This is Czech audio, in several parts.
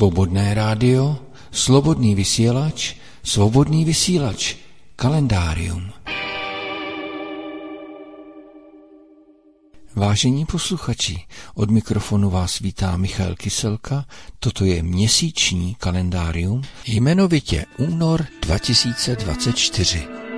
Svobodné rádio, slobodný vysílač, svobodný vysílač, kalendárium. Vážení posluchači, od mikrofonu vás vítá Michal Kyselka, toto je měsíční kalendárium, jmenovitě únor 2024.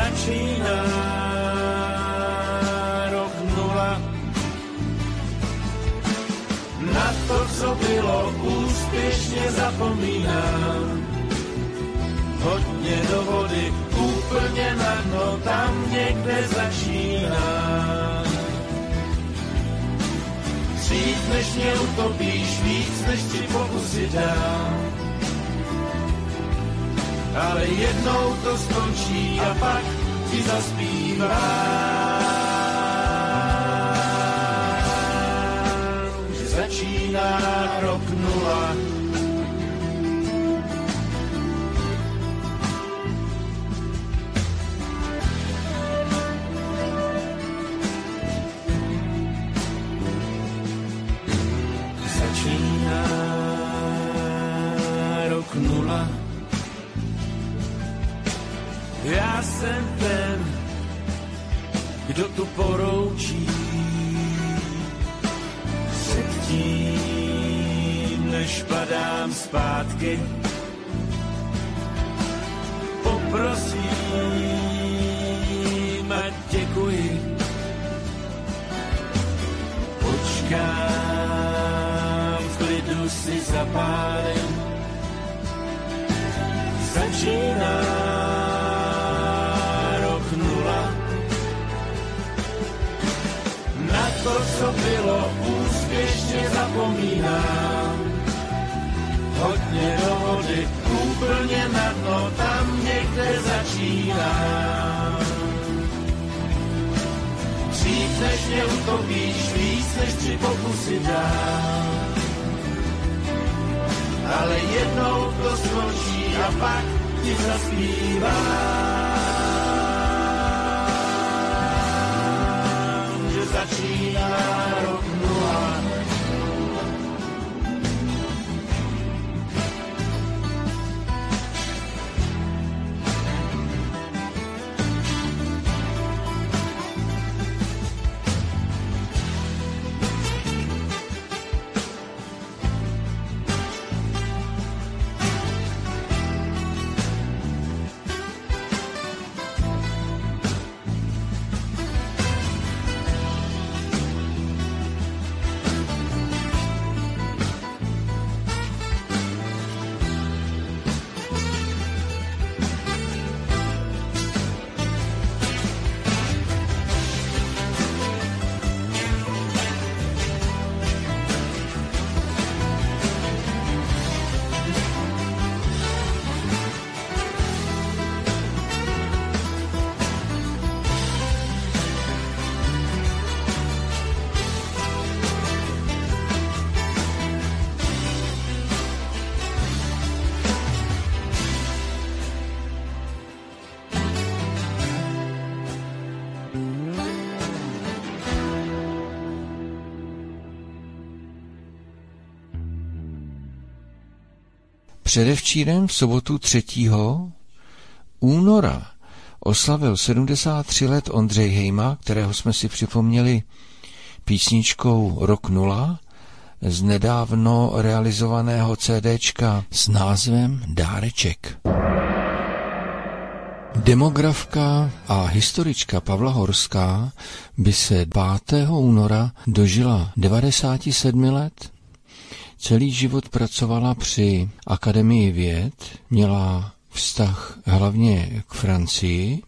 začíná rok nula. Na to, co bylo, úspěšně zapomínám. Hodně do vody, úplně na dno, tam někde začíná. Dřív než mě utopíš, víc než ti pokusy dám ale jednou to skončí a pak ti zaspívá. Že začíná rok nula. Jsem ten, kdo tu poroučí předtím, než padám zpátky. Poprosím a děkuji. Počkám, v klidu si zapálím. Začínám co bylo, úspěšně zapomínám. Hodně do vody, úplně na dno, tam někde začínám. Dřív než mě utopíš, víc než tři pokusy dám. Ale jednou to skončí a pak ti zaspívám. Začíná Předevčírem v sobotu 3. února oslavil 73 let Ondřej Hejma, kterého jsme si připomněli písničkou Rok nula z nedávno realizovaného CDčka s názvem Dáreček. Demografka a historička Pavla Horská by se 5. února dožila 97 let. Celý život pracovala při Akademii věd, měla vztah hlavně k Francii.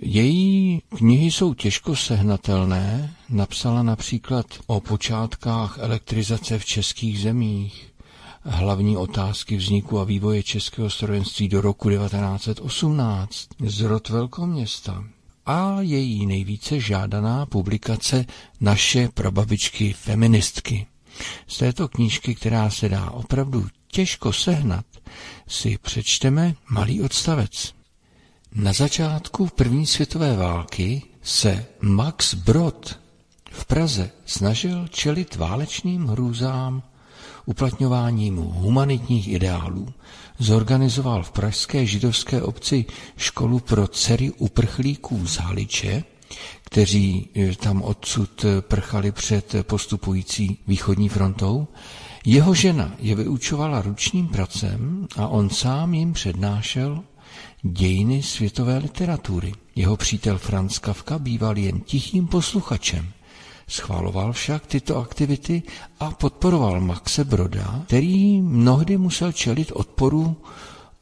Její knihy jsou těžko sehnatelné, napsala například o počátkách elektrizace v českých zemích, hlavní otázky vzniku a vývoje českého strojenství do roku 1918, zrod velkoměsta a její nejvíce žádaná publikace Naše prababičky feministky. Z této knížky, která se dá opravdu těžko sehnat, si přečteme malý odstavec. Na začátku první světové války se Max Brod v Praze snažil čelit válečným hrůzám uplatňováním humanitních ideálů. Zorganizoval v pražské židovské obci školu pro dcery uprchlíků z Haliče, kteří eh, tam odsud prchali před postupující východní frontou jeho žena je vyučovala ručním pracem a on sám jim přednášel dějiny světové literatury. Jeho přítel Franz Kafka býval jen tichým posluchačem. Schvaloval však tyto aktivity a podporoval Maxe Broda, který mnohdy musel čelit odporu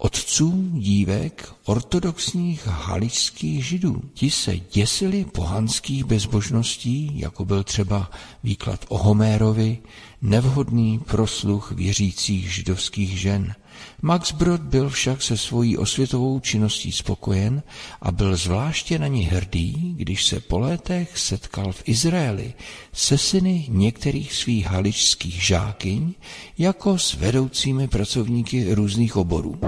otců dívek ortodoxních haličských židů. Ti se děsili pohanských bezbožností, jako byl třeba výklad o Homérovi, nevhodný prosluch věřících židovských žen. Max Brod byl však se svojí osvětovou činností spokojen a byl zvláště na ní hrdý, když se po létech setkal v Izraeli se syny některých svých haličských žákyň jako s vedoucími pracovníky různých oborů.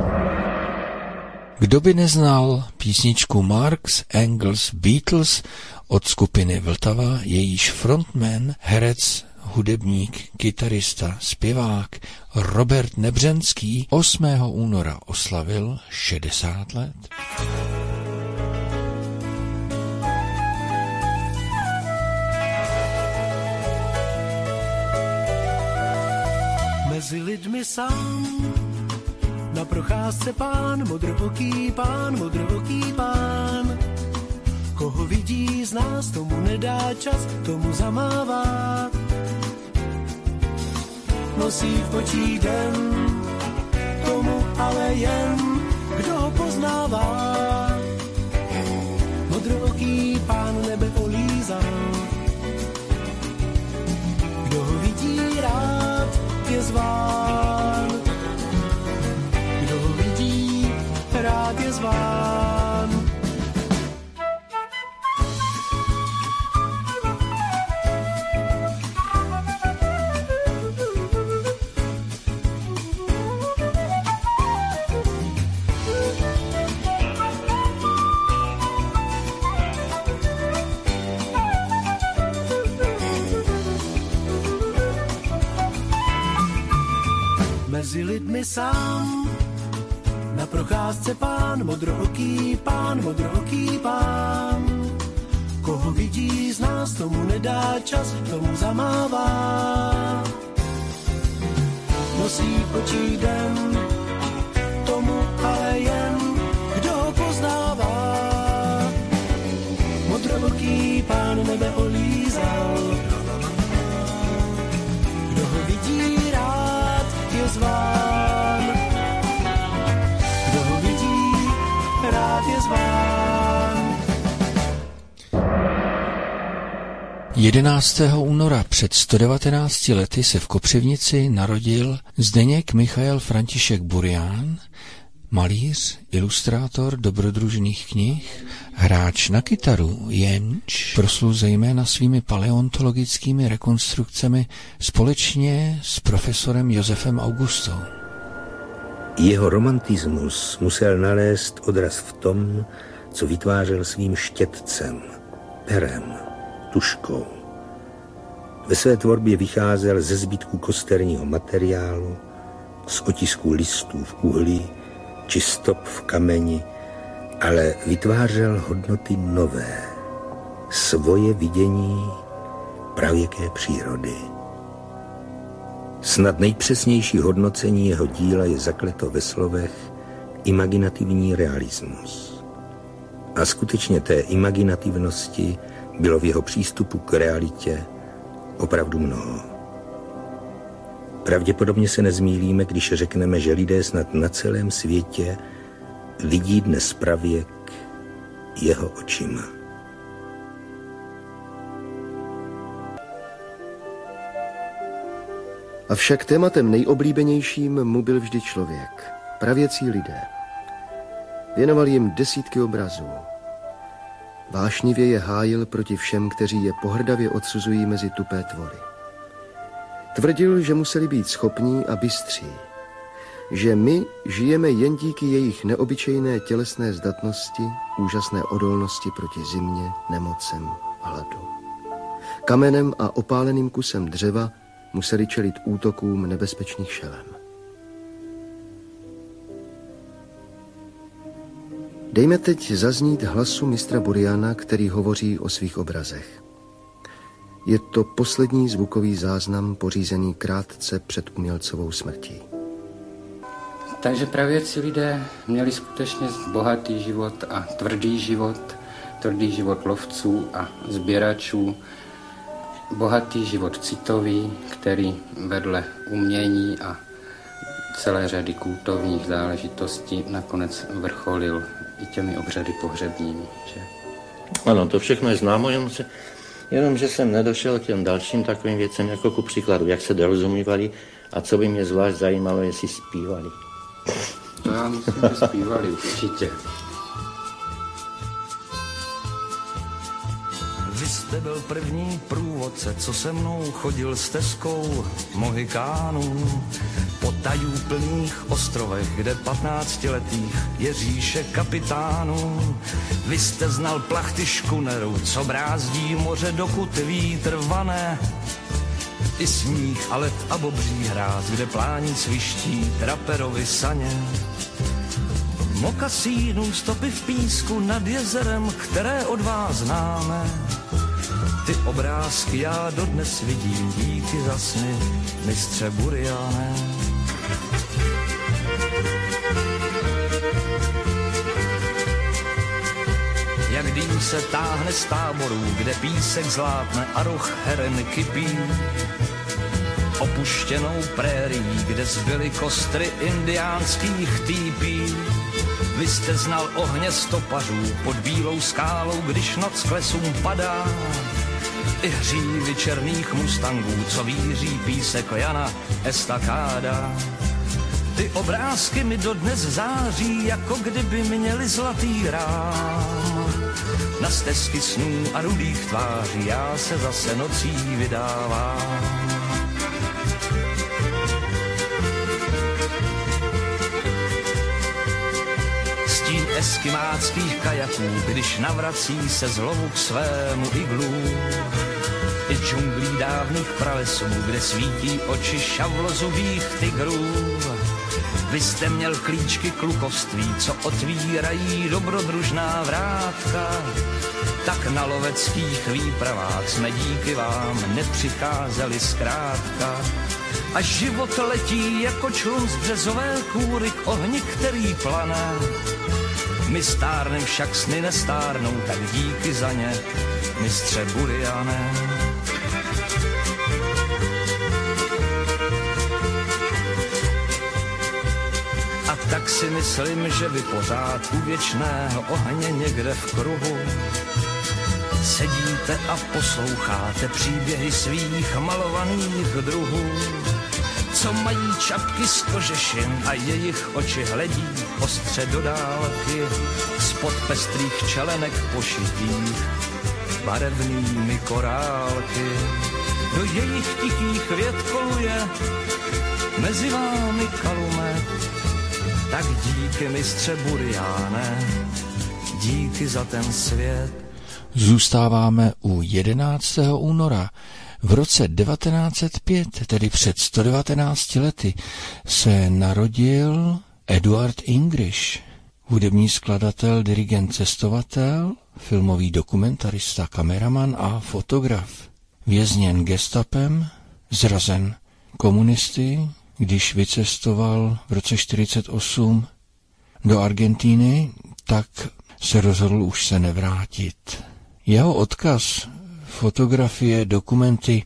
Kdo by neznal písničku Marx, Engels, Beatles od skupiny Vltava, jejíž frontman, herec, hudebník, kytarista, zpěvák Robert Nebřenský 8. února oslavil 60 let. Mezi lidmi sám na procházce pán, modrovoký pán, modrovoký pán. Koho vidí z nás, tomu nedá čas, tomu zamává. Nosí v očích den, tomu ale jen, kdo ho poznává. Modrovoký pán nebe olízal, kdo ho vidí rád, je zván rád je zván. Mezi lidmi sám na procházce pán, modrooký pán, modrooký pán. Koho vidí z nás, tomu nedá čas, tomu zamává. Nosí očí den, tomu ale jen, kdo ho poznává. Modrooký pán nebe 11. února před 119 lety se v Kopřivnici narodil Zdeněk Michael František Burián, malíř, ilustrátor dobrodružných knih, hráč na kytaru, jenž proslul zejména svými paleontologickými rekonstrukcemi společně s profesorem Josefem Augustou. Jeho romantismus musel nalézt odraz v tom, co vytvářel svým štětcem, perem, tuškou. Ve své tvorbě vycházel ze zbytků kosterního materiálu, z otisků listů v uhlí či stop v kameni ale vytvářel hodnoty nové, svoje vidění pravěké přírody. Snad nejpřesnější hodnocení jeho díla je zakleto ve slovech imaginativní realismus. A skutečně té imaginativnosti bylo v jeho přístupu k realitě opravdu mnoho. Pravděpodobně se nezmílíme, když řekneme, že lidé snad na celém světě vidí dnes pravěk jeho očima. Avšak tématem nejoblíbenějším mu byl vždy člověk, pravěcí lidé. Věnoval jim desítky obrazů. Vášnivě je hájil proti všem, kteří je pohrdavě odsuzují mezi tupé tvory. Tvrdil, že museli být schopní a bystří, že my žijeme jen díky jejich neobyčejné tělesné zdatnosti, úžasné odolnosti proti zimě, nemocem, hladu. Kamenem a opáleným kusem dřeva museli čelit útokům nebezpečných šelem. Dejme teď zaznít hlasu mistra Buriana, který hovoří o svých obrazech. Je to poslední zvukový záznam pořízený krátce před umělcovou smrtí. Takže pravěci lidé měli skutečně bohatý život a tvrdý život, tvrdý život lovců a sběračů, bohatý život citový, který vedle umění a celé řady kultovních záležitostí nakonec vrcholil i těmi obřady pohřebními. Že? Ano, to všechno je známo, jenom, se, jenom že jsem nedošel k těm dalším takovým věcem, jako ku příkladu, jak se dorozumívali a co by mě zvlášť zajímalo, jestli zpívali. To já myslím, že zpívali určitě. Vy jste byl první průvodce, co se mnou chodil stezkou Mohikánů. Po tajů plných ostrovech, kde patnáctiletých je říše kapitánů. Vy jste znal plachty škunerů, co brázdí moře, dokud vítr vane. I sníh a led a bobří hráz, kde plání sviští traperovi saně. Mokasínů stopy v písku nad jezerem, které od vás známe. Ty obrázky já dodnes vidím, díky za sny, mistře Buriané. Jak dým se táhne z táborů, kde písek zlátne a roh heren kypí. Opuštěnou prérií, kde zbyly kostry indiánských týpí. Vy jste znal ohně stopařů pod bílou skálou, když noc k lesům padá. I hřívy černých mustangů, co víří písek Jana Estakáda. Ty obrázky mi dodnes září, jako kdyby měli zlatý rám. Na stezky snů a rudých tváří já se zase nocí vydávám. Eskimáckých kajaků, když navrací se zlovu k svému iglu. I džunglí dávných pralesů, kde svítí oči šavlozubých tigrů. Vy jste měl klíčky klukovství, co otvírají dobrodružná vrátka. Tak na loveckých výpravách jsme díky vám nepřicházeli zkrátka. A život letí jako člun z březové kůry k ohni, který plané. My stárnem však sny nestárnou, tak díky za ně, mistře Buriané. A tak si myslím, že vy pořád u věčného ohně někde v kruhu sedíte a posloucháte příběhy svých malovaných druhů, co mají čapky z kožešin a jejich oči hledí ostře do dálky spod pestrých čelenek pošitých barevnými korálky. Do jejich tichých věd koluje mezi vámi kalumet, tak díky mistře Buriáne, díky za ten svět. Zůstáváme u 11. února. V roce 1905, tedy před 119 lety, se narodil Eduard English, hudební skladatel, dirigent, cestovatel, filmový dokumentarista, kameraman a fotograf. Vězněn gestapem, zrazen komunisty, když vycestoval v roce 48 do Argentíny, tak se rozhodl už se nevrátit. Jeho odkaz, fotografie, dokumenty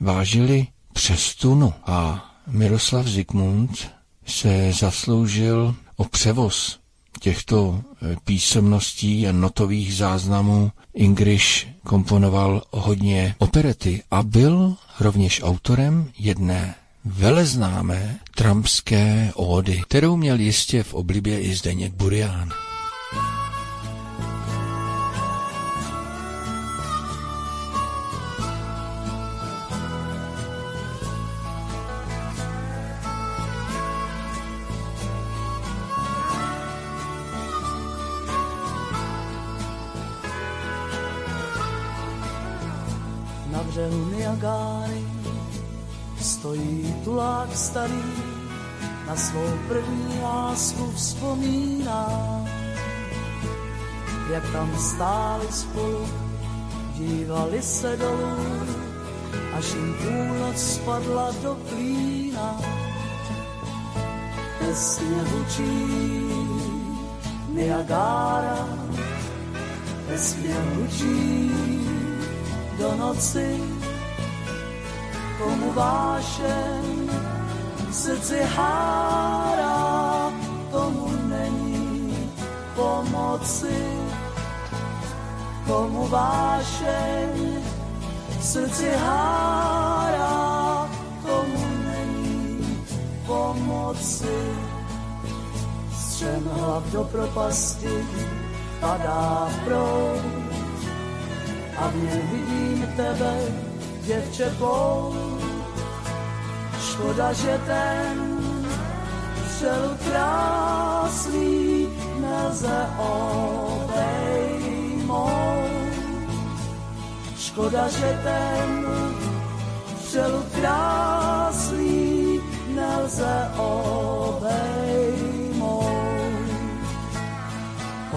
vážily přes tunu a Miroslav Zikmund se zasloužil o převoz těchto eh, písemností a notových záznamů Ingriš komponoval hodně operety a byl rovněž autorem jedné veleznámé trampské ódy, kterou měl jistě v oblibě i Zdeněk Burián. Břehu Niagáry stojí tulák starý, na svou první lásku vzpomíná. Jak tam stáli spolu, dívali se dolů, až jim půlnoc spadla do klína. Pesně hučí Niagara, pesně hučí do noci, komu vášeň srdci hárá, komu není pomoci, komu vášeň srdci hárá, komu není pomoci. Střem hlav do propasti padá proud, a v něm vidím tebe, děvče pou. Škoda, že ten přel krásný nelze obejmout. Škoda, že ten přel krásný nelze obejmout.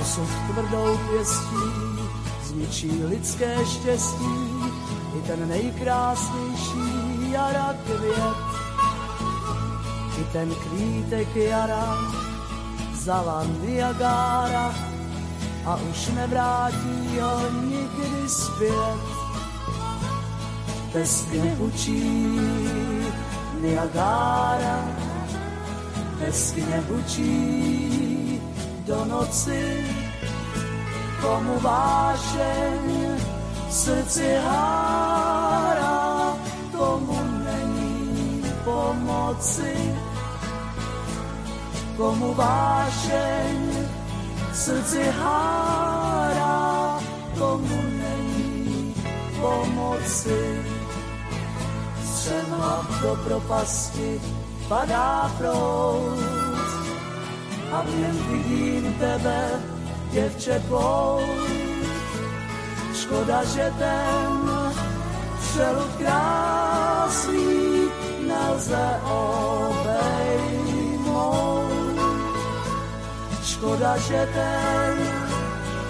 Osud tvrdou pěstí zničí lidské štěstí, i ten nejkrásnější jara květ. I ten kvítek jara vzala Niagara a už nevrátí ho nikdy zpět. Pesně učí Niagara, pesně učí do noci komu vášeň v srdci hárá, tomu není pomoci. Komu vášeň srdci hárá, tomu není pomoci. Střem hlav do propasti padá proud a v něm vidím tebe, děvče tvou. Škoda, že ten přelud krásný nelze obejmout. Škoda, že ten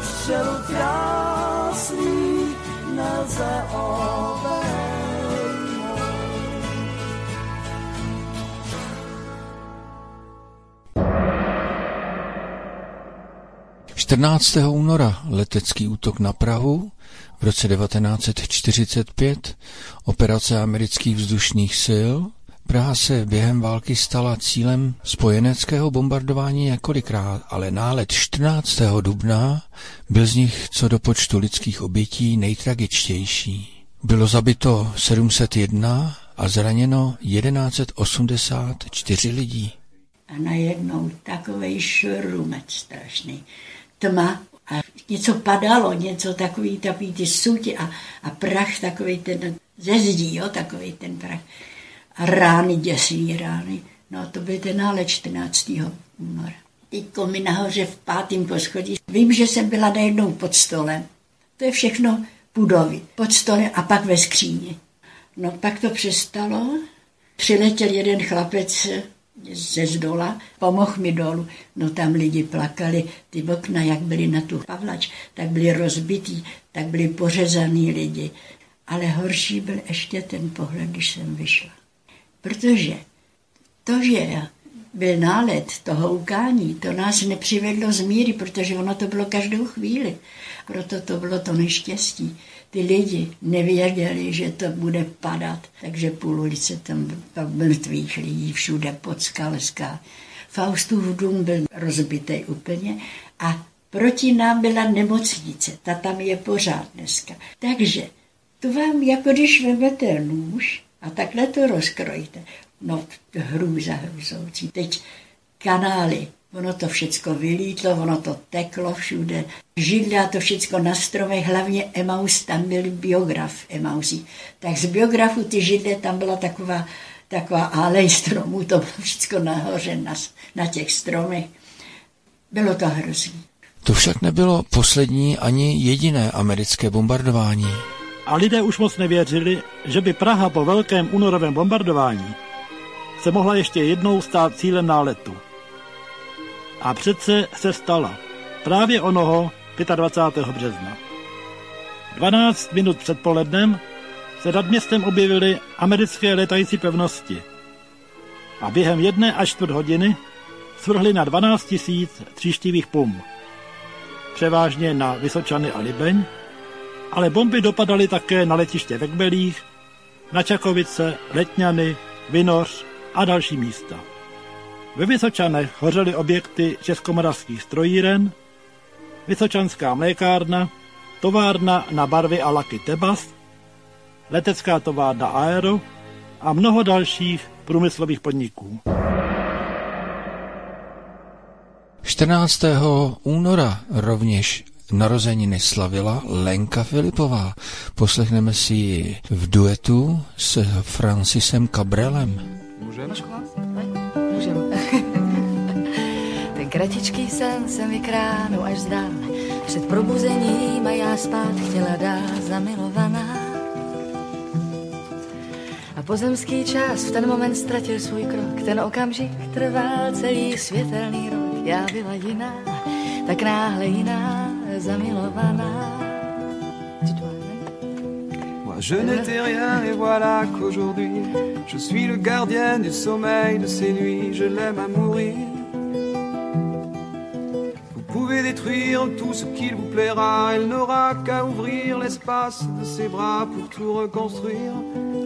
přelud krásný nelze obejmout. 14. února letecký útok na Prahu v roce 1945, operace amerických vzdušných sil, Praha se během války stala cílem spojeneckého bombardování několikrát, ale nálet 14. dubna byl z nich co do počtu lidských obětí nejtragičtější. Bylo zabito 701 a zraněno 1184 lidí. A najednou takový šrumec strašný tma a něco padalo, něco takový, takový ty suti a, a prach takový ten ze zdí, jo, takový ten prach. A rány, děsný rány. No to byl ten nále 14. února. Teďko mi nahoře v pátém poschodí. Vím, že jsem byla najednou pod stolem. To je všechno budovy. Pod stolem a pak ve skříni. No pak to přestalo. Přiletěl jeden chlapec ze zdola, pomohl mi dolů. No tam lidi plakali, ty okna, jak byly na tu pavlač, tak byly rozbitý, tak byly pořezaný lidi. Ale horší byl ještě ten pohled, když jsem vyšla. Protože to, že byl nálet toho ukání, to nás nepřivedlo z míry, protože ono to bylo každou chvíli. Proto to bylo to neštěstí. Ty lidi nevěděli, že to bude padat, takže půl ulice tam mrtvých lidí, všude podskalská. Faustův dům byl rozbitý úplně a proti nám byla nemocnice, ta tam je pořád dneska. Takže to vám, jako když vezmete nůž a takhle to rozkrojíte, no hrůza hrůzoucí. Teď kanály, ono to všecko vylítlo, ono to teklo všude. Židla to všecko na stromech, hlavně Emaus, tam byl biograf Emausí. Tak z biografu ty židle, tam byla taková, taková alej stromů, to bylo všecko nahoře na, na těch stromech. Bylo to hrozný. To však nebylo poslední ani jediné americké bombardování. A lidé už moc nevěřili, že by Praha po velkém únorovém bombardování se mohla ještě jednou stát cílem náletu. A přece se stala. Právě onoho 25. března. 12 minut před polednem se nad městem objevily americké letající pevnosti a během jedné až čtvrt hodiny svrhly na 12 tisíc tříštivých pum. Převážně na Vysočany a Libeň, ale bomby dopadaly také na letiště ve Kbelích, na Čakovice, Letňany, Vinoř a další místa. Ve Vysočanech hořely objekty českomoravských strojíren, Vysočanská mlékárna, továrna na barvy a laky Tebas, letecká továrna Aero a mnoho dalších průmyslových podniků. 14. února rovněž narozeniny slavila Lenka Filipová. Poslechneme si ji v duetu s Francisem Cabrelem. Můžeme? Můžeme. Ten kratičký sen se mi kránu až zdál. Před probuzením a já spát chtěla dát zamilovaná. A pozemský čas v ten moment ztratil svůj krok. Ten okamžik trval celý světelný rok. Já byla jiná, tak náhle jiná, zamilovaná. Je n'étais rien et voilà qu'aujourd'hui je suis le gardien du sommeil de ces nuits, je l'aime à mourir. Vous pouvez détruire tout ce qu'il vous plaira, elle n'aura qu'à ouvrir l'espace de ses bras pour tout reconstruire,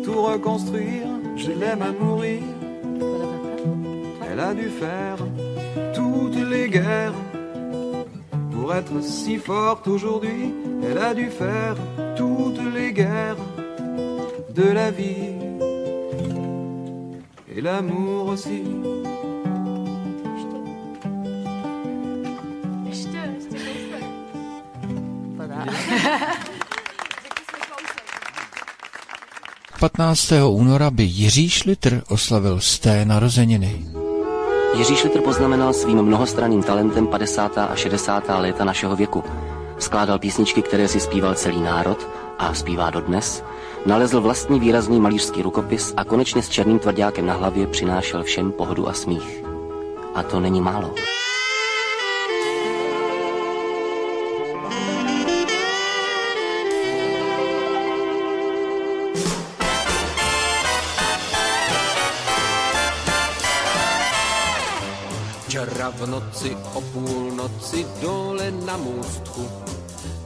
tout reconstruire, je l'aime à mourir. Elle a dû faire toutes les guerres pour être si forte aujourd'hui, elle a dû faire toutes les guerres de la vie et l'amour aussi. V 15. února by Jiří Šlitr oslavil z té narozeniny. Jiří Šlitr poznamenal svým mnohostranným talentem 50. a 60. léta našeho věku. Skládal písničky, které si zpíval celý národ a zpívá dodnes. Nalezl vlastní výrazný malířský rukopis a konečně s černým tvrdákem na hlavě přinášel všem pohodu a smích. A to není málo. V noci o půlnoci dole na můstku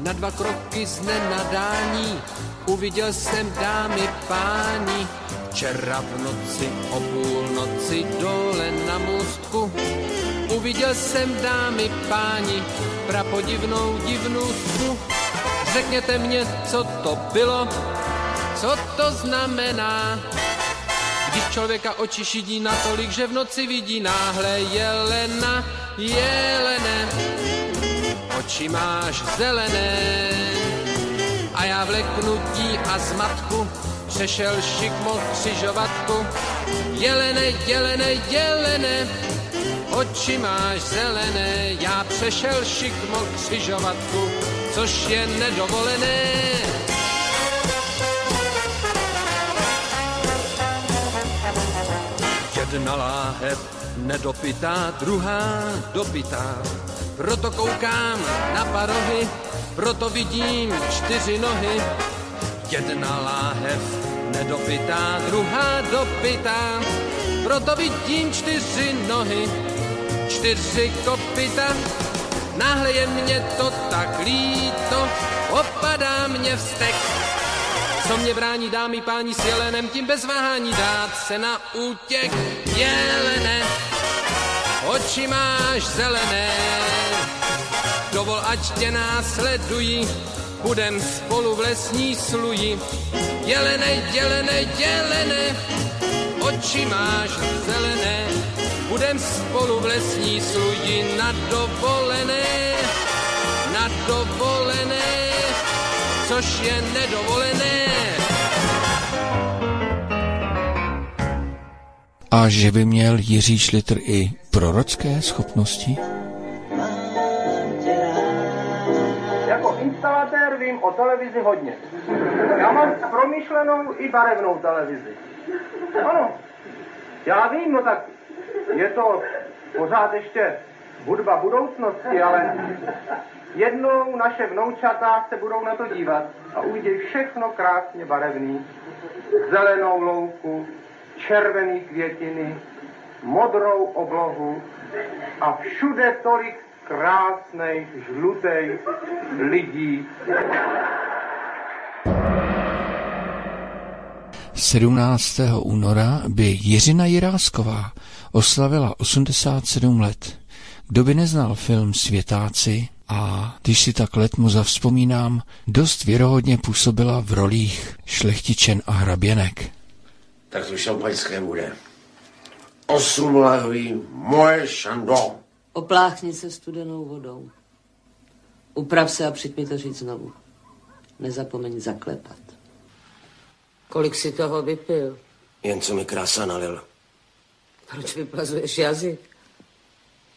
na dva kroky z nenadání uviděl jsem dámy páni. Včera v noci o půlnoci dole na můstku uviděl jsem dámy páni prapodivnou divnůstku. Řekněte mě, co to bylo, co to znamená, když člověka oči šidí natolik, že v noci vidí náhle jelena, jelene, oči máš zelené. A já v leknutí a zmatku přešel šikmo křižovatku. Jelene, jelene, jelene, oči máš zelené. Já přešel šikmo křižovatku, což je nedovolené. Jedna láhev nedopitá, druhá dopitá. Proto koukám na parohy, proto vidím čtyři nohy. Jedna láhev nedopitá, druhá dopitá. Proto vidím čtyři nohy, čtyři kopita. Náhle je mě to tak líto, opadá mě vztek. Co mě brání dámy páni s jelenem, tím bez váhání dát se na útěk jelene. Oči máš zelené, dovol, ať tě následují, budem spolu v lesní sluji. Jelene, jelene, jelene, oči máš zelené, budem spolu v lesní sluji na dovolené, na dovolené, což je nedovolené. A že by měl Jiří Šlitr i prorocké schopnosti? Jako instalatér vím o televizi hodně. Já mám promyšlenou i barevnou televizi. Ano. Já vím, no tak je to pořád ještě hudba budoucnosti, ale jednou naše vnoučata se budou na to dívat a uvidějí všechno krásně barevný. Zelenou louku, červený květiny, modrou oblohu a všude tolik krásných, žlutých lidí. 17. února by Jiřina Jirásková oslavila 87 let. Kdo by neznal film Světáci a když si tak letmo zavzpomínám, dost věrohodně působila v rolích šlechtičen a hraběnek. Tak to šampaňské bude. Osm lahví, moje šando. Opláchni se studenou vodou. Uprav se a přijď mi to říct znovu. Nezapomeň zaklepat. Kolik si toho vypil? Jen co mi krása nalil. Proč vyplazuješ jazyk?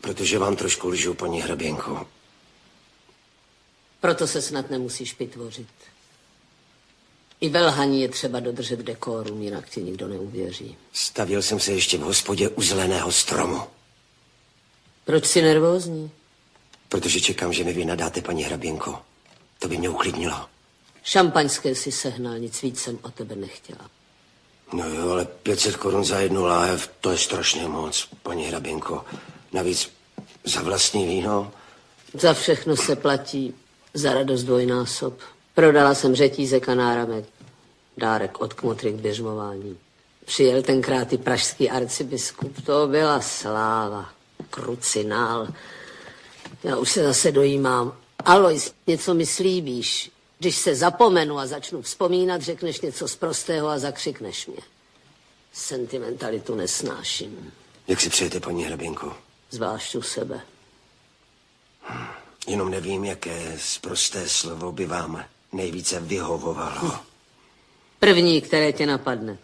Protože vám trošku lžu, paní hraběnko. Proto se snad nemusíš pitvořit. I ve lhaní je třeba dodržet dekorum, jinak ti nikdo neuvěří. Stavil jsem se ještě v hospodě u zeleného stromu. Proč jsi nervózní? Protože čekám, že mi vy nadáte, paní hraběnko. To by mě uklidnilo. Šampaňské si sehnal, nic víc jsem o tebe nechtěla. No jo, ale 500 korun za jednu láhev, to je strašně moc, paní hraběnko. Navíc za vlastní víno. Za všechno se platí, za radost dvojnásob. Prodala jsem řetízek a náramek. Dárek od kmotry k běžmování. Přijel tenkrát i pražský arcibiskup. To byla sláva. Krucinál. Já už se zase dojímám. Alois, něco mi slíbíš. Když se zapomenu a začnu vzpomínat, řekneš něco z prostého a zakřikneš mě. Sentimentalitu nesnáším. Jak si přejete, paní hraběnko? Zvlášť u sebe. Jenom nevím, jaké zprosté slovo by vám nejvíce vyhovovalo. První, které tě napadne.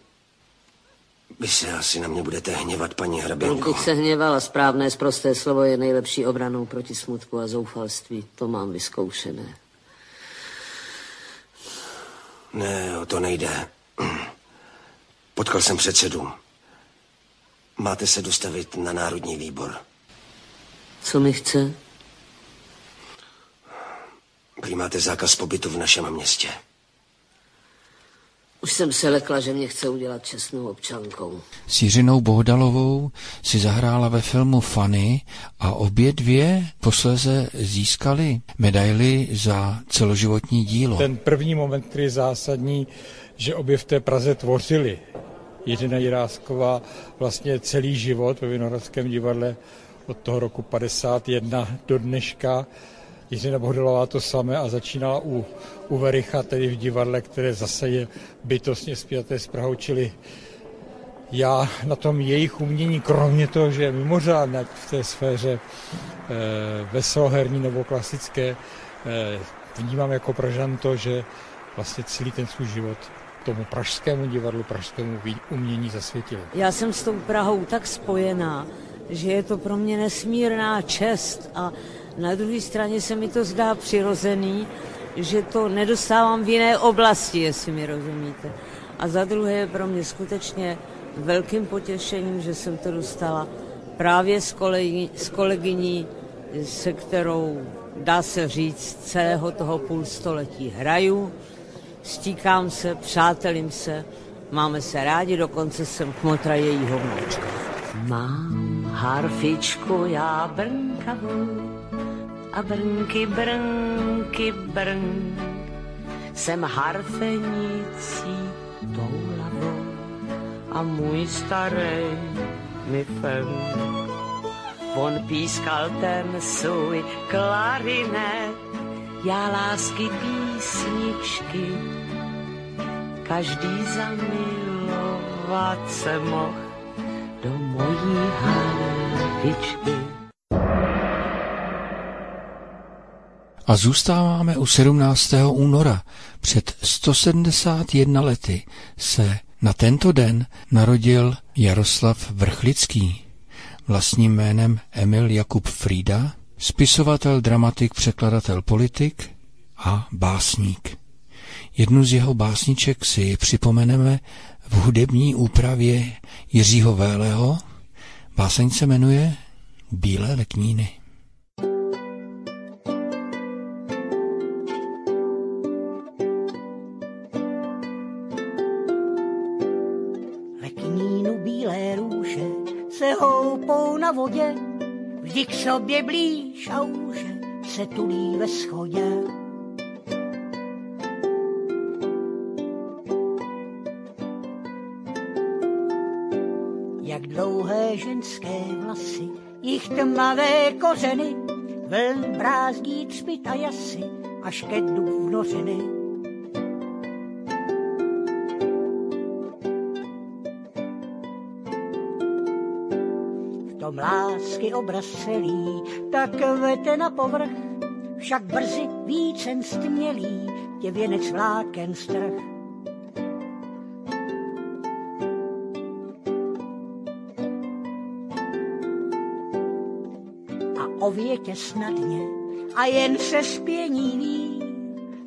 Vy se asi na mě budete hněvat, paní hraběnko. Bych se hněvala, správné zprosté slovo je nejlepší obranou proti smutku a zoufalství. To mám vyzkoušené. Ne, o to nejde. Potkal jsem předsedu. Máte se dostavit na Národní výbor. Co mi chce? Prý máte zákaz pobytu v našem městě. Už jsem se lekla, že mě chce udělat čestnou občankou. S Jiřinou Bohdalovou si zahrála ve filmu Fanny a obě dvě posléze získali medaily za celoživotní dílo. Ten první moment, který je zásadní, že obě v té Praze tvořili. Jiřina Jirásková vlastně celý život ve Vinohradském divadle od toho roku 51 do dneška. Jiřina Bohdalová to samé a začínala u, u Vericha, tedy v divadle, které zase je bytostně spjaté s Prahou, čili já na tom jejich umění, kromě toho, že je mimořádné v té sféře e, veseloherní nebo klasické, e, vnímám jako Pražan to, že vlastně celý ten svůj život tomu pražskému divadlu, pražskému umění zasvětil. Já jsem s tou Prahou tak spojená, že je to pro mě nesmírná čest a na druhé straně se mi to zdá přirozený, že to nedostávám v jiné oblasti, jestli mi rozumíte. A za druhé je pro mě skutečně velkým potěšením, že jsem to dostala právě s, kolegyní, s kolegyní, se kterou, dá se říct, celého toho půlstoletí hraju, stíkám se, přátelím se, máme se rádi, dokonce jsem kmotra jejího vnoučka. Mám harfičku já brnkavou a brnky, brnky, brnk. Jsem harfenicí toulavou a můj starý mi fen. On pískal ten svůj klarinet, já lásky písničky, každý zamilovat se mohl do mojí harfičky. A zůstáváme u 17. února. Před 171 lety se na tento den narodil Jaroslav Vrchlický, vlastním jménem Emil Jakub Frida, spisovatel, dramatik, překladatel, politik a básník. Jednu z jeho básniček si připomeneme v hudební úpravě Jiřího Véleho. Báseň se jmenuje Bílé lekníny. Vodě, vždy k sobě blíž a už se tulí ve schodě. Jak dlouhé ženské vlasy, jich tmavé kořeny, vln brázdí třpit a jasy, až ke dnu v nořiny. Tom lásky obraz celý, tak vete na povrch, však brzy vícen stmělý, tě věnec vláken. A o větě snadně, a jen se spění ví,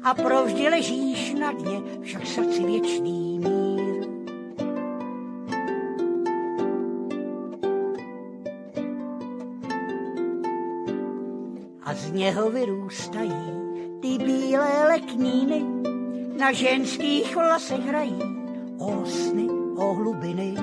a provždy ležíš na dně, však srdci věčný něho vyrůstají ty bílé lekníny, na ženských vlasech hrají o sny, o hlubiny.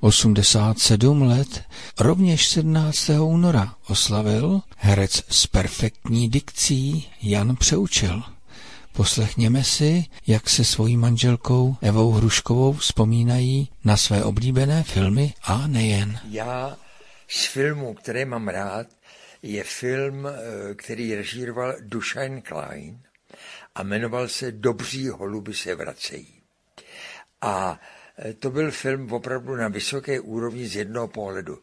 Osmdesát sedm let, rovněž 17. února oslavil herec s perfektní dikcí Jan Přeučil. Poslechněme si, jak se svojí manželkou Evou Hruškovou vzpomínají na své oblíbené filmy a nejen. Já z filmu, které mám rád, je film, eh, který režíroval Dušan Klein a jmenoval se Dobří holuby se vracejí. A eh, to byl film opravdu na vysoké úrovni z jednoho pohledu,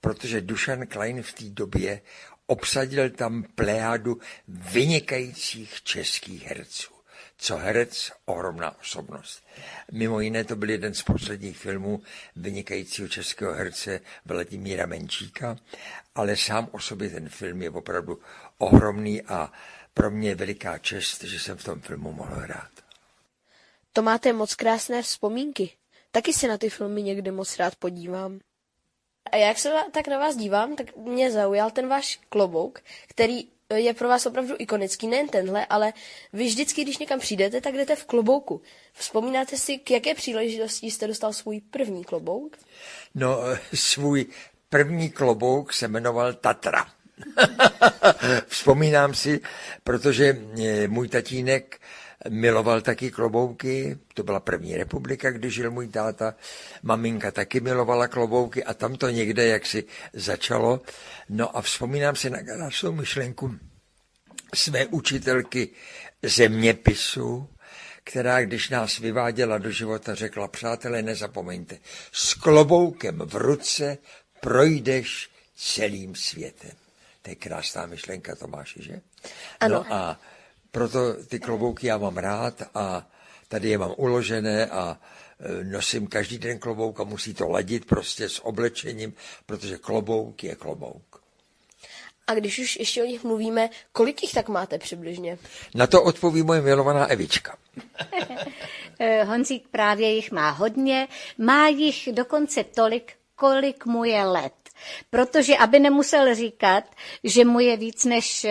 protože Dušan Klein v té době obsadil tam plejádu vynikajících českých herců. Co herec, ohromná osobnost. Mimo jiné to byl jeden z posledních filmů vynikajícího českého herce Vladimíra Menčíka, ale sám o sobě ten film je opravdu ohromný a pro mě je veliká čest, že jsem v tom filmu mohl hrát. To máte moc krásné vzpomínky. Taky se na ty filmy někdy moc rád podívám. A jak se tak na vás dívám, tak mě zaujal ten váš klobouk, který je pro vás opravdu ikonický, nejen tenhle, ale vy vždycky, když někam přijdete, tak jdete v klobouku. Vzpomínáte si, k jaké příležitosti jste dostal svůj první klobouk? No, svůj první klobouk se jmenoval Tatra. Vzpomínám si, protože eh, můj tatínek miloval taky klobouky, to byla první republika, kdy žil můj táta, maminka taky milovala klobouky a tam to někde jaksi začalo. No a vzpomínám si na krásnou myšlenku své učitelky zeměpisu, která, když nás vyváděla do života, řekla, přátelé, nezapomeňte, s kloboukem v ruce projdeš celým světem. To je krásná myšlenka, Tomáši, že? Ano. No a proto ty klobouky já mám rád a tady je mám uložené a e, nosím každý den klobouk a musí to ladit prostě s oblečením, protože klobouk je klobouk. A když už ještě o nich mluvíme, kolik jich tak máte přibližně? Na to odpoví moje milovaná Evička. Eh, Honzík právě jich má hodně, má jich dokonce tolik, kolik mu je let. Protože, aby nemusel říkat, že mu je víc než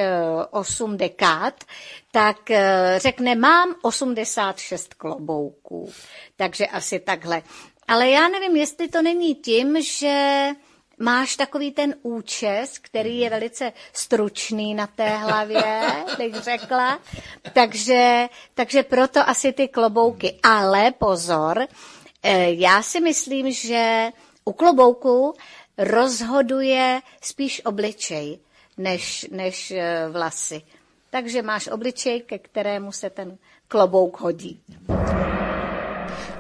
8 dekád, tak eh, řekne, mám 86 klobouků. Takže asi takhle. Ale já nevím, jestli to není tím, že máš takový ten účes, který je velice stručný na té hlavě, bych řekla. Takže, takže proto asi ty klobouky. Ale pozor, eh, já si myslím, že u klobouku rozhoduje spíš obličej než, než eh, vlasy. Takže máš obličej, ke kterému se ten klobouk hodí.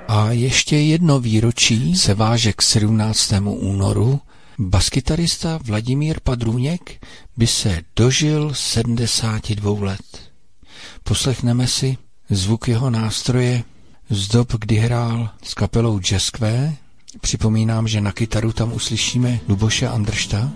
A ještě jedno výročí se váže k 17. únoru. Baskytarista Vladimír Padrůněk by se dožil 72 let. Poslechneme si zvuk jeho nástroje z dob, kdy hrál s kapelou Jazzqué. Připomínám, že na kytaru tam uslyšíme Luboše Andršta.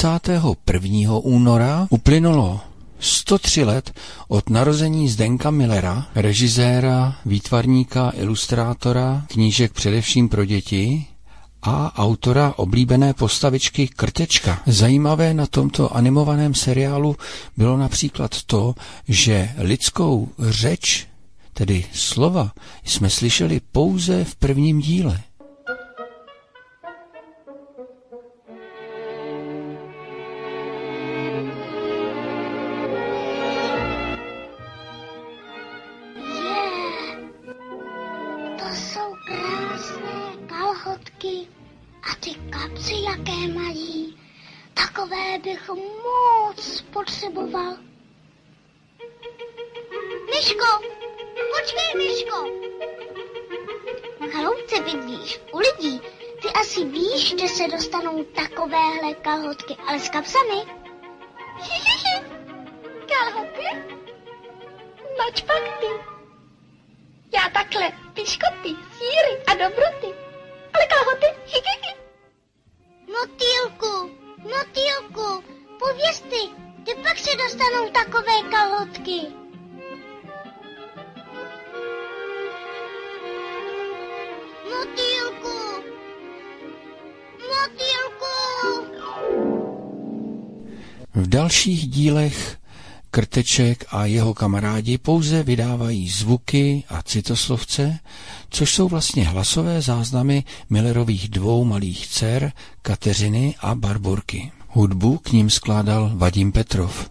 A 21. února uplynulo 103 let od narození Zdenka Millera, režiséra, výtvarníka, ilustrátora, knížek především pro děti a autora oblíbené postavičky Krtečka. Zajímavé na tomto animovaném seriálu bylo například to, že lidskou řeč, tedy slova, jsme slyšeli pouze v prvním díle. Dostanou takovéhle kalhotky, ale s kapsami. kalhoty? Noč pak ty. Já takhle piškoty, síry a dobroty. Ale kalhoty? Motýlku, Motýlku, pověz ty, kdy pak se dostanou takové kalhotky? V dalších dílech Krteček a jeho kamarádi pouze vydávají zvuky a citoslovce, což jsou vlastně hlasové záznamy Millerových dvou malých dcer, Kateřiny a Barborky. Hudbu k ním skládal Vadim Petrov.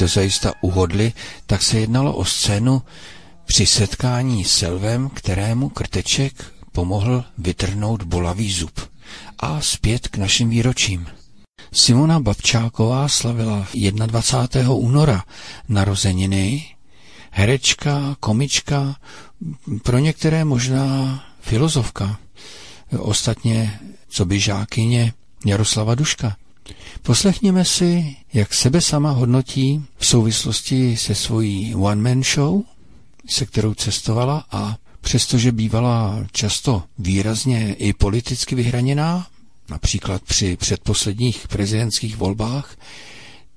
dozajista uhodli, tak se jednalo o scénu při setkání s Selvem, kterému Krteček pomohl vytrhnout bolavý zub. A zpět k našim výročím. Simona Babčáková slavila 21. února narozeniny herečka, komička, pro některé možná filozofka, ostatně co by žákyně Jaroslava Duška. Poslechněme si, jak sebe sama hodnotí v souvislosti se svojí one-man show, se kterou cestovala a přestože bývala často výrazně i politicky vyhraněná, například při předposledních prezidentských volbách,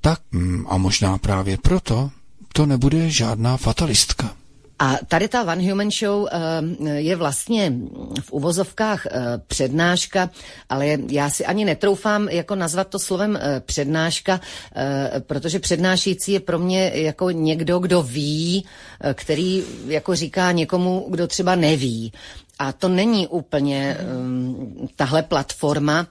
tak mm, a možná právě proto to nebude žádná fatalistka. A tady ta One Human Show eh, je vlastně v uvozovkách eh, přednáška, ale já si ani netroufám jako nazvat to slovem eh, přednáška, protože přednášící je pro mě jako někdo, kdo ví, který jako říká někomu, kdo třeba neví. A to není úplně um, tahle platforma,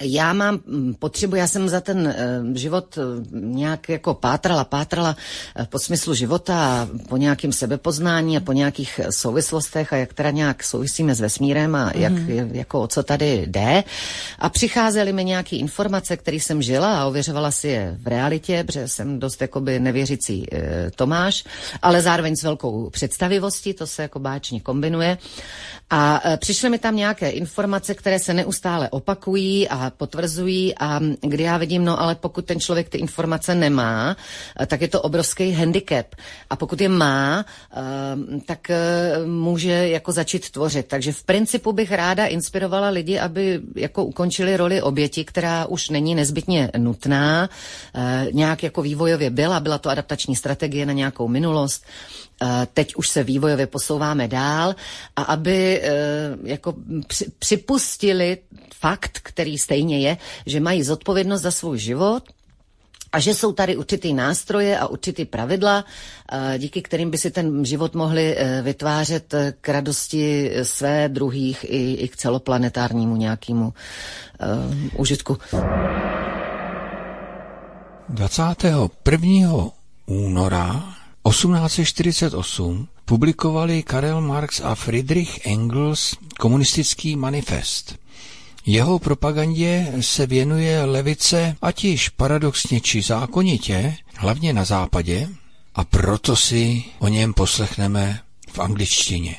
já mám mm, potřebu, já jsem za ten uh, život uh, nějak jako pátrala, pátrala uh, po smyslu života a po nějakém sebepoznání a po nějakých souvislostech a jak teda nějak souvisíme s vesmírem a jak, mm. jako o co tady jde. A přicházely mi nějaké informace, které jsem žila a ověřovala si je v realitě, protože jsem dost jakoby nevěřící Tomáš, ale zároveň s velkou představivostí, to se jako báčně kombinuje. A uh, přišly mi tam nějaké informace, které se neustále opakují a potvrzují a kdy já vidím, no ale pokud ten člověk ty informace nemá, eh, tak je to obrovský handicap. A pokud je má, eh, tak může jako začít tvořit. Takže v principu bych ráda inspirovala lidi, aby jako ukončili roli oběti, která už není nezbytně nutná, nějak jako vývojově byla, byla to adaptační strategie na nějakou minulost, teď už se vývojově posouváme dál a aby jako připustili fakt, který stejně je, že mají zodpovědnost za svůj život, a že jsou tady určitý nástroje a určitý pravidla, díky kterým by si ten život mohli vytvářet k radosti své, druhých i, i k celoplanetárnímu nějakému uh, užitku. 21. února 1848 publikovali Karel Marx a Friedrich Engels komunistický manifest – jeho propagandě se věnuje levice, ať již paradoxně či zákonitě, hlavně na západě, a proto si o něm poslechneme v angličtině.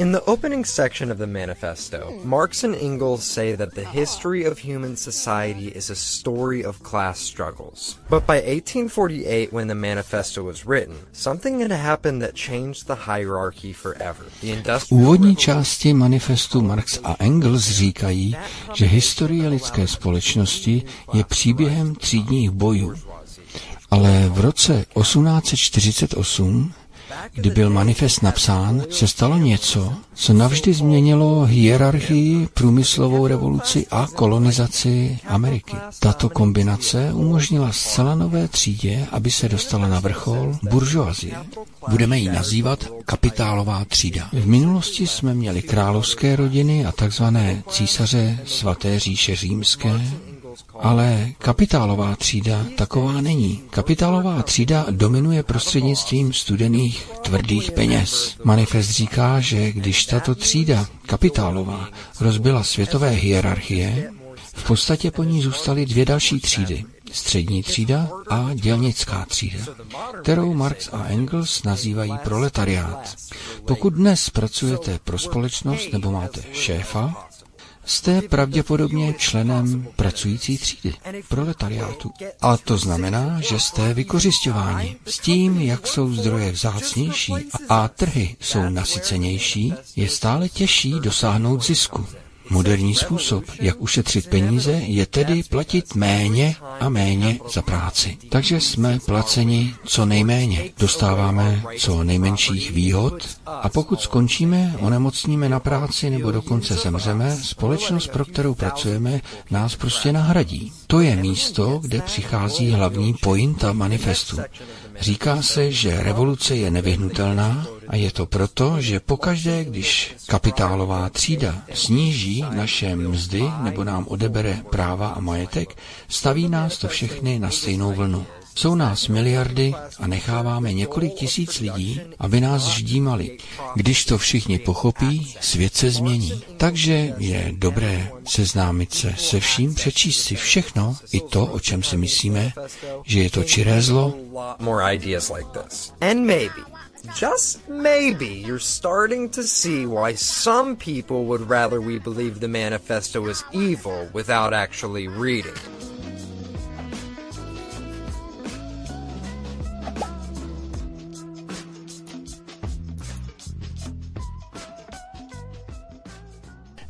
In the opening section of the manifesto, Marx and Engels say that the history of human society is a story of class struggles. But by 1848, when the manifesto was written, something had happened that changed the hierarchy forever. The industrial úvodní části manifestu Marx a Engels říkají, že historie lidské společnosti je příběhem třídních bojů. Ale v roce 1848 kdy byl manifest napsán, se stalo něco, co navždy změnilo hierarchii, průmyslovou revoluci a kolonizaci Ameriky. Tato kombinace umožnila zcela nové třídě, aby se dostala na vrchol buržoazie. Budeme ji nazývat kapitálová třída. V minulosti jsme měli královské rodiny a takzvané císaře svaté říše římské, ale kapitálová třída taková není. Kapitálová třída dominuje prostřednictvím studených tvrdých peněz. Manifest říká, že když tato třída, kapitálová, rozbila světové hierarchie, v podstatě po ní zůstaly dvě další třídy. Střední třída a dělnická třída, kterou Marx a Engels nazývají proletariát. Pokud dnes pracujete pro společnost nebo máte šéfa, jste pravděpodobně členem pracující třídy, proletariátu. A to znamená, že jste vykořišťováni. S tím, jak jsou zdroje vzácnější a trhy jsou nasycenější, je stále těžší dosáhnout zisku. Moderní způsob, jak ušetřit peníze, je tedy platit méně a méně za práci. Takže jsme placeni co nejméně, dostáváme co nejmenších výhod a pokud skončíme, onemocníme na práci nebo dokonce zemřeme, společnost, pro kterou pracujeme, nás prostě nahradí. To je místo, kde přichází hlavní pointa manifestu. Říká se, že revoluce je nevyhnutelná a je to proto, že pokaždé, když kapitálová třída sníží naše mzdy nebo nám odebere práva a majetek, staví nás to všechny na stejnou vlnu. Jsou nás miliardy a necháváme několik tisíc lidí, aby nás ždímali. Když to všichni pochopí, svět se změní. Takže je dobré seznámit se se vším, přečíst si všechno, i to, o čem si myslíme, že je to čiré zlo. Just maybe, you're starting to see why some people would rather we believe the manifesto is evil without actually reading.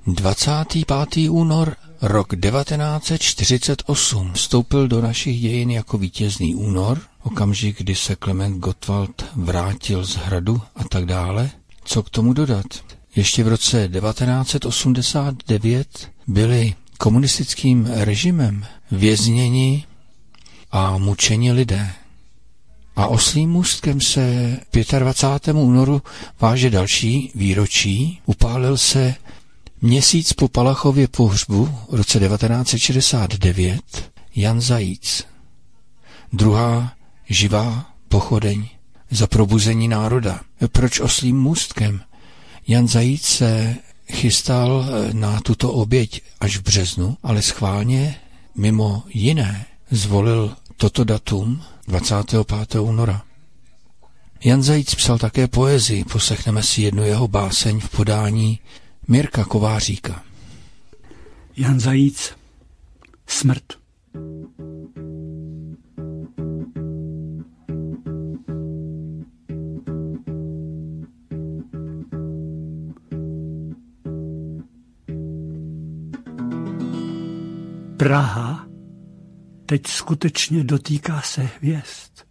Dvacátý pátý únor Rok 1948 vstoupil do našich dějin jako vítězný únor, okamžik, kdy se Klement Gottwald vrátil z hradu a tak dále. Co k tomu dodat? Ještě v roce 1989 byli komunistickým režimem vězněni a mučeni lidé. A oslým můstkem se 25. únoru váže další výročí. Upálil se Měsíc po Palachově pohřbu v roce 1969 Jan Zajíc. Druhá živá pochodeň za probuzení národa. Proč oslým můstkem? Jan Zajíc se chystal na tuto oběť až v březnu, ale schválně mimo jiné zvolil toto datum 25. února. Jan Zajíc psal také poezii, poslechneme si jednu jeho báseň v podání Mirka Kováříka. Jan Zajíc, smrt. Praha teď skutečně dotýká se hvězd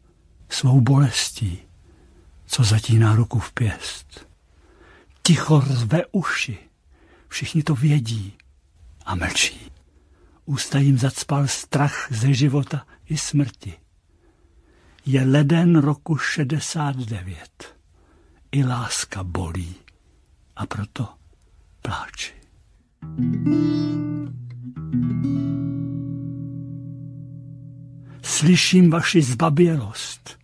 svou bolestí, co zatíná ruku v pěst. Ticho rve uši, Všichni to vědí a mlčí. Ústa jim zacpal strach ze života i smrti. Je leden roku 69. I láska bolí a proto pláči. Slyším vaši zbabělost,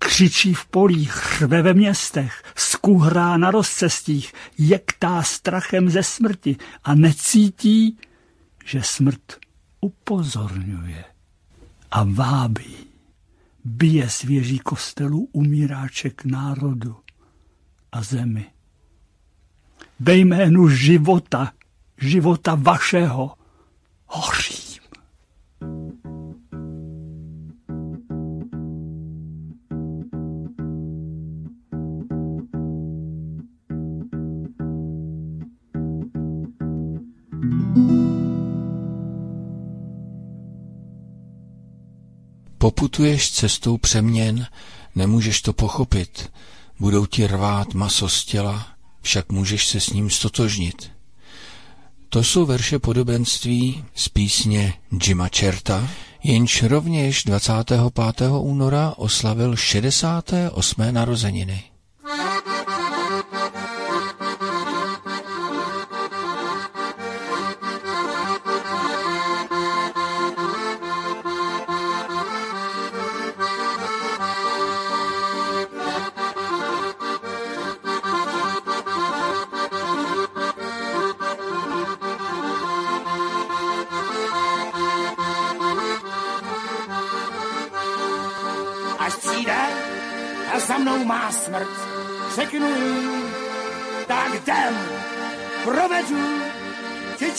křičí v polích, řve ve městech, skuhrá na rozcestích, jektá strachem ze smrti a necítí, že smrt upozorňuje a vábí. Bije svěží kostelu umíráček národu a zemi. Ve jménu života, života vašeho, hoří. Poputuješ cestou přeměn, nemůžeš to pochopit. Budou ti rvát maso z těla, však můžeš se s ním stotožnit. To jsou verše podobenství z písně Jima Čerta, jenž rovněž 25. února oslavil 68. narozeniny.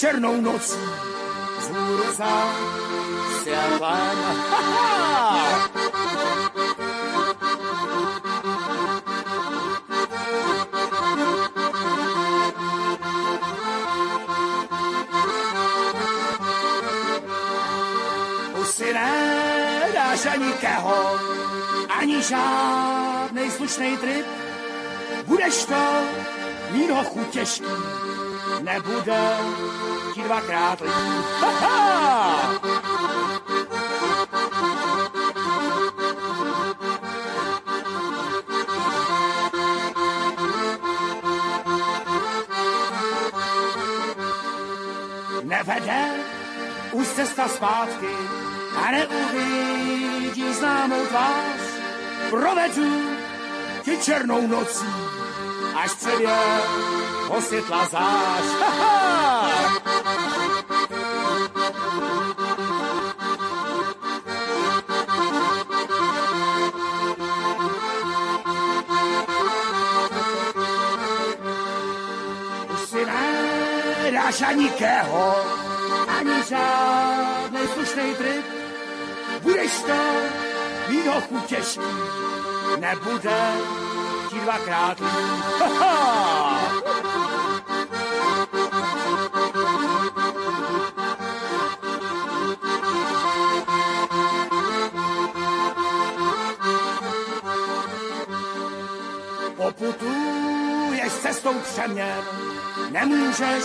Černou nocí. Vzhůru sám si pána. Pusy nedáš ani keho, ani žádnej slušnej trip. Budeš to mít hochu těžký, nebude ti dvakrát líp. Nevede už cesta zpátky, a neuvidí známou tvář. Provedu ti černou nocí, až přebě osvětla zář. Ha, ha! nedáš ani kého, ani žádnej slušnej trip. Budeš to mít hochu těžký, nebude ti dvakrát líp. Poputuješ cestou přeměn, nemůžeš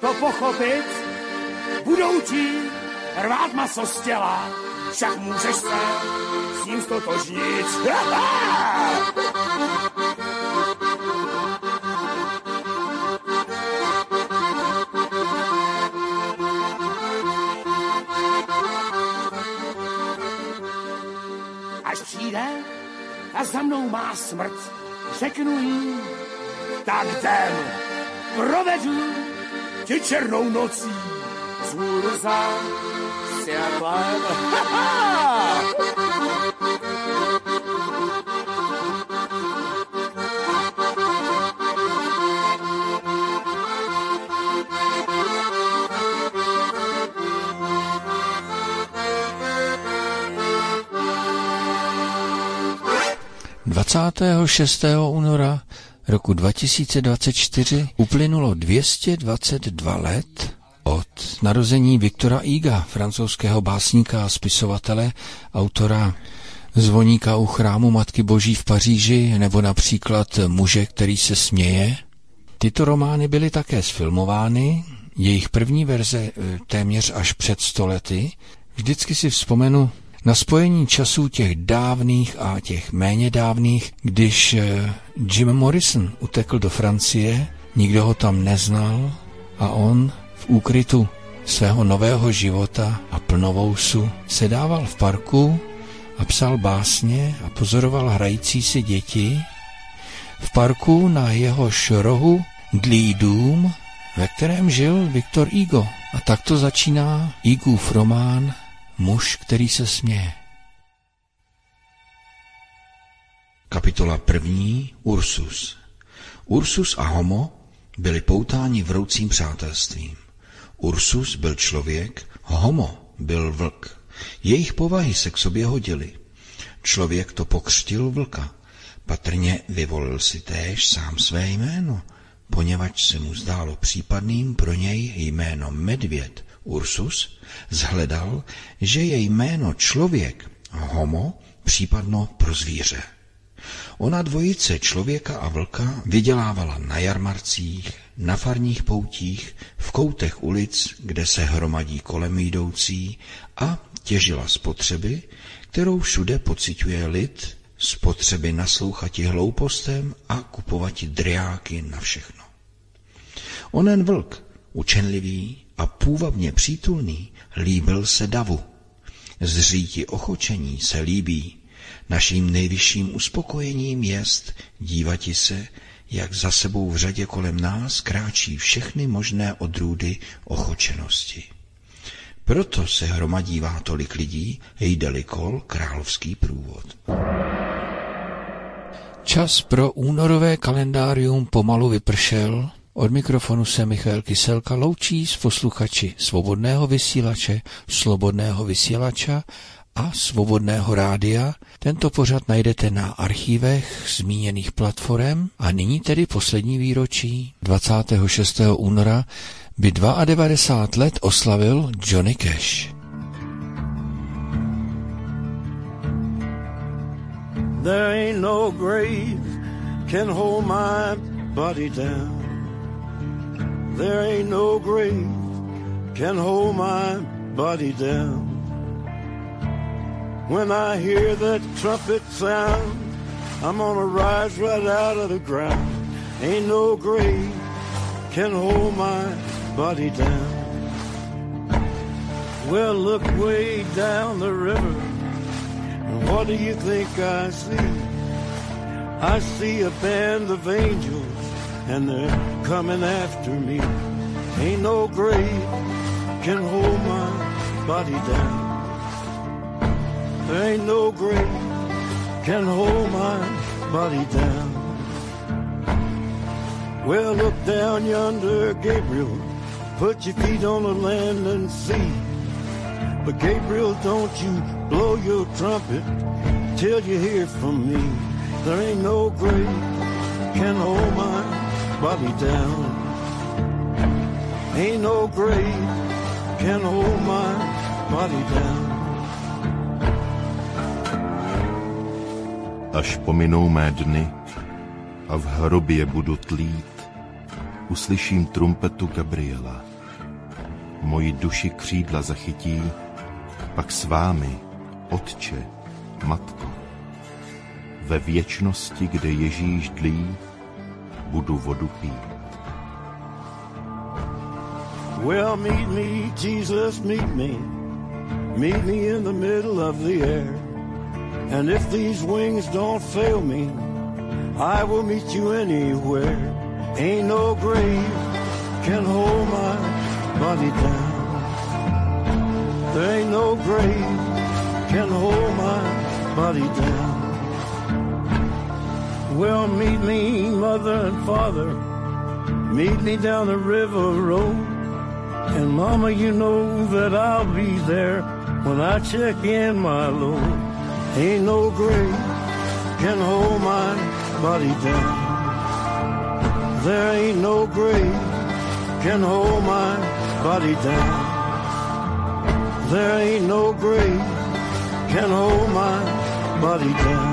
to pochopit, budou ti rvát maso z těla, však můžeš se s ním stotožnit. Až přijde a za mnou má smrt, řeknu jí, tak jdem, provedu ti černou nocí z hůru za světlem. Dvacátého 6. února roku 2024 uplynulo 222 let od narození Viktora Iga, francouzského básníka a spisovatele, autora Zvoníka u chrámu Matky Boží v Paříži nebo například Muže, který se směje. Tyto romány byly také sfilmovány, jejich první verze eh, téměř až před stolety. Vždycky si vzpomenu na spojení časů těch dávných a těch méně dávných, když eh, Jim Morrison utekl do Francie, nikdo ho tam neznal a on v úkrytu svého nového života a plnovousu sedával v parku a psal básně a pozoroval hrající si děti. V parku na jeho rohu dlý dům, ve kterém žil Viktor Igo. A takto začíná Igův román Muž, který se směje. Kapitola první Ursus Ursus a Homo byli poutáni vroucím přátelstvím. Ursus byl člověk, Homo byl vlk. Jejich povahy se k sobě hodily. Člověk to pokřtil vlka. Patrně vyvolil si též sám své jméno, poněvadž se mu zdálo případným pro něj jméno medvěd Ursus zhledal, že je jméno člověk homo případno pro zvíře. Ona dvojice člověka a vlka vydělávala na jarmarcích, na farních poutích, v koutech ulic, kde se hromadí kolem jdoucí a těžila spotřeby, kterou všude pociťuje lid, spotřeby naslouchati hloupostem a kupovati driáky na všechno. Onen vlk, učenlivý a půvabně přítulný, líbil se davu. Zříti ochočení se líbí. Naším nejvyšším uspokojením jest dívati se, jak za sebou v řadě kolem nás kráčí všechny možné odrůdy ochočenosti. Proto se hromadívá tolik lidí, jde kol královský průvod. Čas pro únorové kalendárium pomalu vypršel od mikrofonu se Michal Kyselka loučí s posluchači svobodného vysílače, slobodného vysílača a svobodného rádia. Tento pořad najdete na archívech zmíněných platform a nyní tedy poslední výročí 26. února by 92 let oslavil Johnny Cash. There ain't no grave can hold my body down There ain't no grave can hold my body down. When I hear that trumpet sound, I'm gonna rise right out of the ground. Ain't no grave can hold my body down. Well, look way down the river. And what do you think I see? I see a band of angels, and they're coming after me. Ain't no grave can hold my body down. There ain't no grave can hold my body down. Well, look down yonder, Gabriel. Put your feet on the land and see. But Gabriel, don't you blow your trumpet till you hear from me. There ain't no grave can hold my body down. Ain't no grave can hold my body down. Až pominou mé dny a v hrobě budu tlít, uslyším trumpetu Gabriela. Moji duši křídla zachytí, pak s vámi, Otče, Matko, ve věčnosti, kde Ježíš dlí, budu vodu pít. Well, meet me, Jesus, meet me. Meet me in the middle of the air. And if these wings don't fail me, I will meet you anywhere. Ain't no grave can hold my body down. There ain't no grave can hold my body down. Well, meet me, mother and father. Meet me down the river road. And mama, you know that I'll be there when I check in my load. Ain't no grave can hold my body down. There ain't no grave can hold my body down. There ain't no grave can hold my body down.